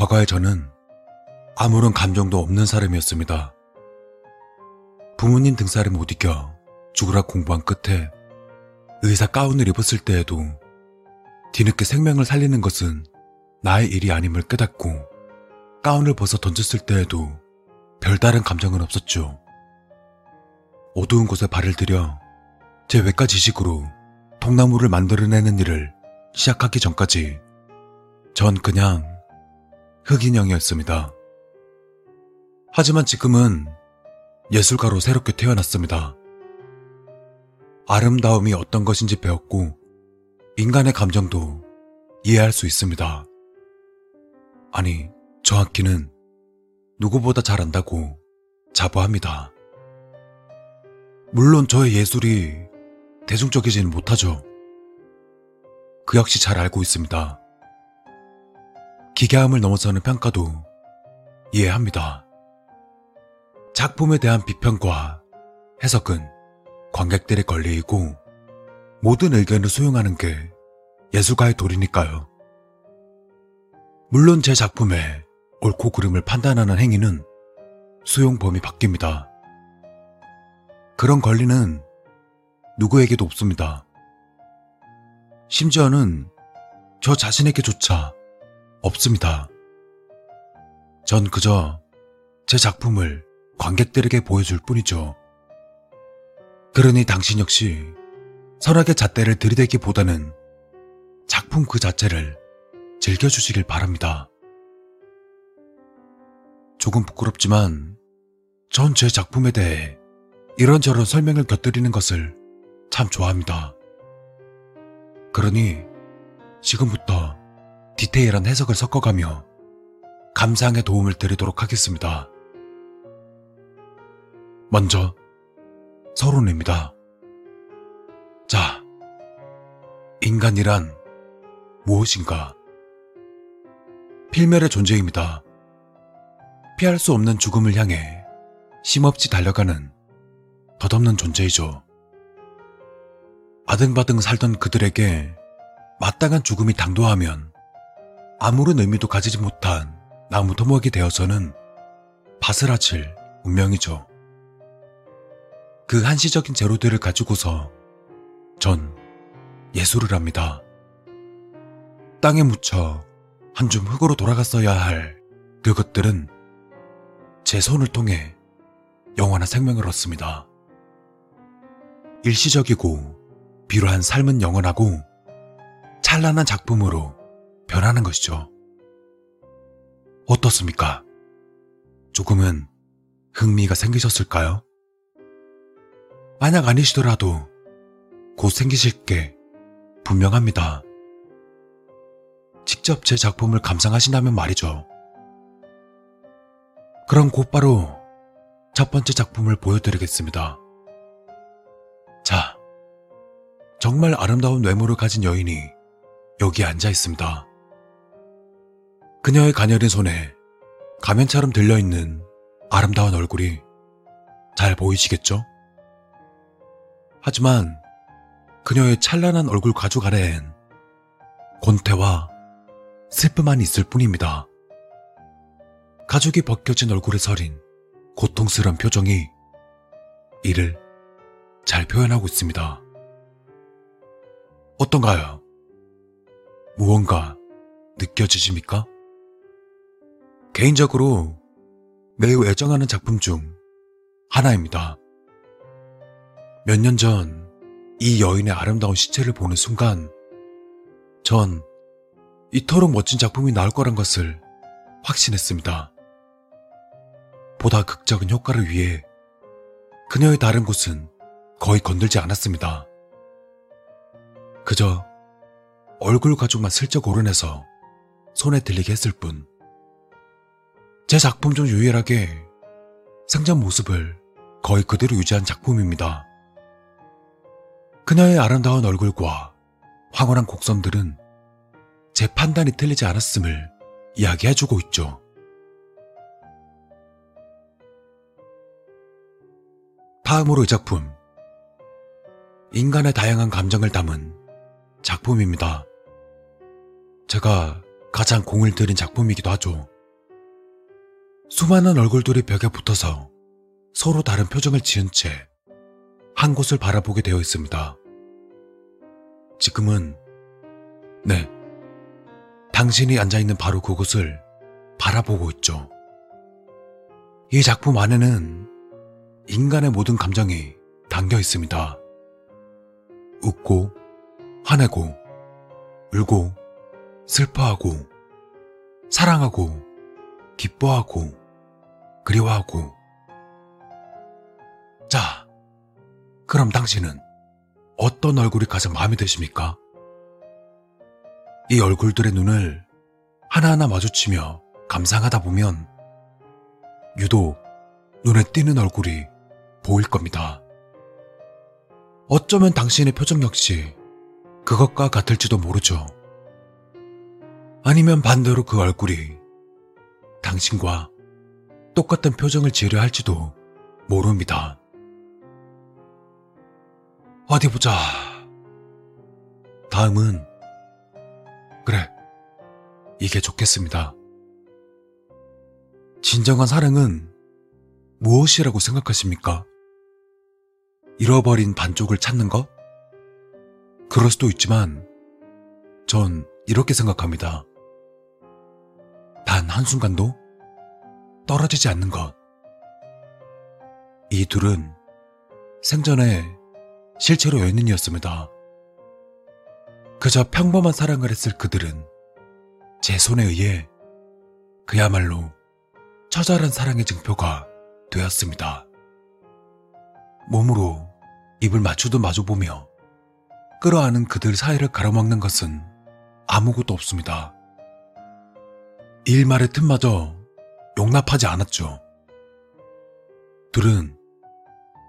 과거의 저는 아무런 감정도 없는 사람이었습니다. 부모님 등살에 못 이겨 죽으라 공부한 끝에 의사 가운을 입었을 때에도 뒤늦게 생명을 살리는 것은 나의 일이 아님을 깨닫고 가운을 벗어 던졌을 때에도 별다른 감정은 없었죠. 어두운 곳에 발을 들여 제 외과 지식으로 통나무를 만들어내는 일을 시작하기 전까지 전 그냥 흑인형이었습니다. 하지만 지금은 예술가로 새롭게 태어났습니다. 아름다움이 어떤 것인지 배웠고 인간의 감정도 이해할 수 있습니다. 아니, 정확히는 누구보다 잘 안다고 자부합니다. 물론 저의 예술이 대중적이지는 못하죠. 그 역시 잘 알고 있습니다. 기괴함을 넘어서는 평가도 이해합니다. 작품에 대한 비평과 해석은 관객들의 권리이고 모든 의견을 수용하는 게 예술가의 도리니까요. 물론 제 작품의 옳고 그름을 판단하는 행위는 수용 범위 바뀝니다. 그런 권리는 누구에게도 없습니다. 심지어는 저 자신에게조차 없습니다. 전 그저 제 작품을 관객들에게 보여줄 뿐이죠. 그러니 당신 역시 선악의 잣대를 들이대기보다는 작품 그 자체를 즐겨주시길 바랍니다. 조금 부끄럽지만 전 제 작품에 대해 이런저런 설명을 곁들이는 것을 참 좋아합니다. 그러니 지금부터 디테일한 해석을 섞어가며 감상에 도움을 드리도록 하겠습니다. 먼저 서론입니다. 자, 인간이란 무엇인가? 필멸의 존재입니다. 피할 수 없는 죽음을 향해 심없이 달려가는 덧없는 존재이죠. 아등바등 살던 그들에게 마땅한 죽음이 당도하면 아무런 의미도 가지지 못한 나무 토목이 되어서는 바스라칠 운명이죠. 그 한시적인 재료들을 가지고서 전 예술을 합니다. 땅에 묻혀 한 줌 흙으로 돌아갔어야 할 그것들은 제 손을 통해 영원한 생명을 얻습니다. 일시적이고 비로한 삶은 영원하고 찬란한 작품으로 변하는 것이죠. 어떻습니까? 조금은 흥미가 생기셨을까요? 만약 아니시더라도 곧 생기실 게 분명합니다. 직접 제 작품을 감상하신다면 말이죠. 그럼 곧바로 첫 번째 작품을 보여드리겠습니다. 자, 정말 아름다운 외모를 가진 여인이 여기 앉아 있습니다. 그녀의 가녀린 손에 가면처럼 들려있는 아름다운 얼굴이 잘 보이시겠죠? 하지만 그녀의 찬란한 얼굴 가죽 아래엔 곤태와 슬픔만 있을 뿐입니다. 가죽이 벗겨진 얼굴에 서린 고통스러운 표정이 이를 잘 표현하고 있습니다. 어떤가요? 무언가 느껴지십니까? 개인적으로 매우 애정하는 작품 중 하나입니다. 몇 년 전 이 여인의 아름다운 시체를 보는 순간 전 이토록 멋진 작품이 나올 거란 것을 확신했습니다. 보다 극적인 효과를 위해 그녀의 다른 곳은 거의 건들지 않았습니다. 그저 얼굴 가죽만 슬쩍 오르내서 손에 들리게 했을 뿐. 제 작품 중 유일하게 생전 모습을 거의 그대로 유지한 작품입니다. 그녀의 아름다운 얼굴과 황홀한 곡선들은 제 판단이 틀리지 않았음을 이야기해주고 있죠. 다음으로 이 작품. 인간의 다양한 감정을 담은 작품입니다. 제가 가장 공을 들인 작품이기도 하죠. 수많은 얼굴들이 벽에 붙어서 서로 다른 표정을 지은 채 한 곳을 바라보게 되어 있습니다. 지금은, 네, 당신이 앉아있는 바로 그곳을 바라보고 있죠. 이 작품 안에는 인간의 모든 감정이 담겨 있습니다. 웃고, 화내고, 울고, 슬퍼하고, 사랑하고, 기뻐하고, 그리워하고. 자, 그럼 당신은 어떤 얼굴이 가장 마음에 드십니까? 이 얼굴들의 눈을 하나하나 마주치며 감상하다 보면 유독 눈에 띄는 얼굴이 보일 겁니다. 어쩌면 당신의 표정 역시 그것과 같을지도 모르죠. 아니면 반대로 그 얼굴이 당신과 똑같은 표정을 지으려 할지도 모릅니다. 어디 보자. 다음은, 그래, 이게 좋겠습니다. 진정한 사랑은 무엇이라고 생각하십니까? 잃어버린 반쪽을 찾는 것? 그럴 수도 있지만, 전 이렇게 생각합니다. 단 한순간도 떨어지지 않는 것. 이 둘은 생전에 실제로 연인이었습니다. 그저 평범한 사랑을 했을 그들은 제 손에 의해 그야말로 처절한 사랑의 증표가 되었습니다. 몸으로 입을 맞추듯 마주보며 끌어안은 그들 사이를 가로막는 것은 아무것도 없습니다. 일말의 틈마저 용납하지 않았죠. 둘은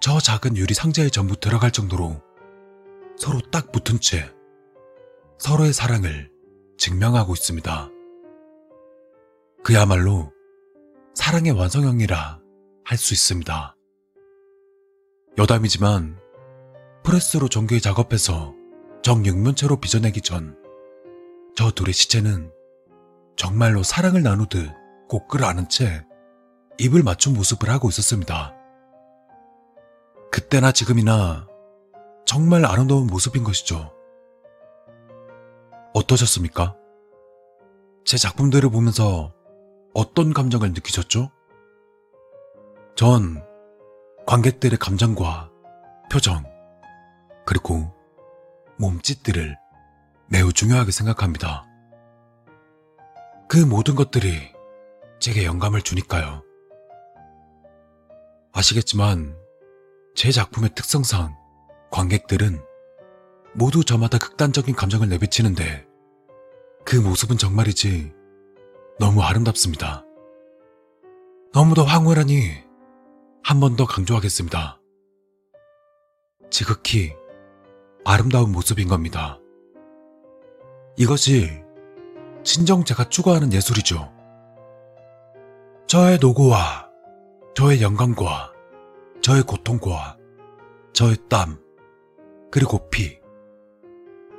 저 작은 유리 상자에 전부 들어갈 정도로 서로 딱 붙은 채 서로의 사랑을 증명하고 있습니다. 그야말로 사랑의 완성형이라 할 수 있습니다. 여담이지만 프레스로 종교의 작업해서 정육면체로 빚어내기 전 저 둘의 시체는 정말로 사랑을 나누듯 곡을 안은 채 입을 맞춘 모습을 하고 있었습니다. 그때나 지금이나 정말 아름다운 모습인 것이죠. 어떠셨습니까? 제 작품들을 보면서 어떤 감정을 느끼셨죠? 전 관객들의 감정과 표정, 그리고 몸짓들을 매우 중요하게 생각합니다. 그 모든 것들이 제게 영감을 주니까요. 아시겠지만 제 작품의 특성상 관객들은 모두 저마다 극단적인 감정을 내비치는데 그 모습은 정말이지 너무 아름답습니다. 너무도 황홀하니 한 번 더 강조하겠습니다. 지극히 아름다운 모습인 겁니다. 이것이 진정 제가 추구하는 예술이죠. 저의 노고와 저의 영감과 저의 고통과 저의 땀 그리고 피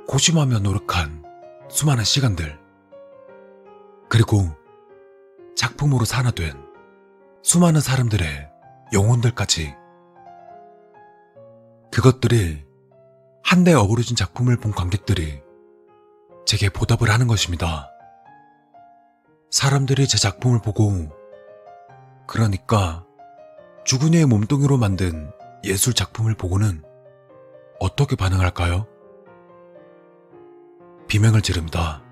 고심하며 노력한 수많은 시간들 그리고 작품으로 산화된 수많은 사람들의 영혼들까지 그것들이 한데 어우러진 작품을 본 관객들이 제게 보답을 하는 것입니다. 사람들이 제 작품을 보고 그러니까 주근이의 몸뚱이로 만든 예술 작품을 보고는 어떻게 반응할까요? 비명을 지릅니다.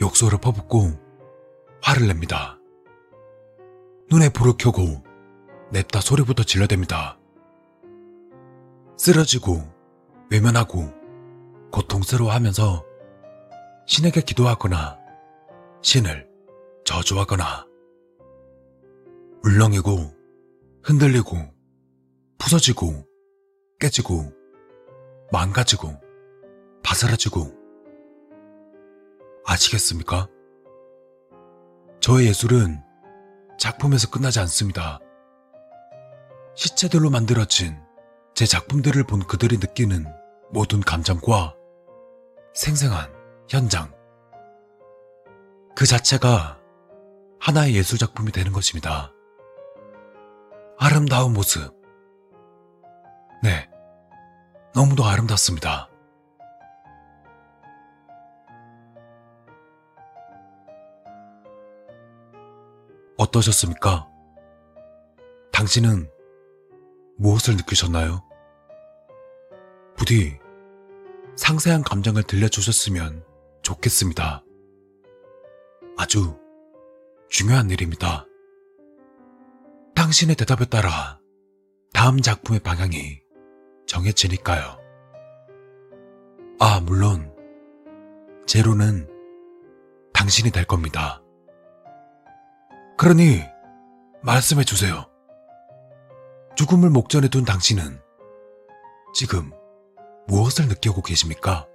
욕설을 퍼붓고 화를 냅니다. 눈에 불을 켜고 냅다 소리부터 질러댑니다. 쓰러지고 외면하고 고통스러워하면서 신에게 기도하거나 신을 저주하거나 울렁이고 흔들리고 부서지고 깨지고 망가지고 바스라지고 아시겠습니까? 저의 예술은 작품에서 끝나지 않습니다. 시체들로 만들어진 제 작품들을 본 그들이 느끼는 모든 감정과 생생한 현장. 그 자체가 하나의 예술작품이 되는 것입니다. 아름다운 모습. 네. 너무도 아름답습니다. 어떠셨습니까? 당신은 무엇을 느끼셨나요? 부디 상세한 감정을 들려주셨으면 좋겠습니다. 아주 중요한 일입니다. 당신의 대답에 따라 다음 작품의 방향이 정해지니까요. 아, 물론, 제로는 당신이 될 겁니다. 그러니, 말씀해 주세요. 죽음을 목전에 둔 당신은 지금 무엇을 느끼고 계십니까?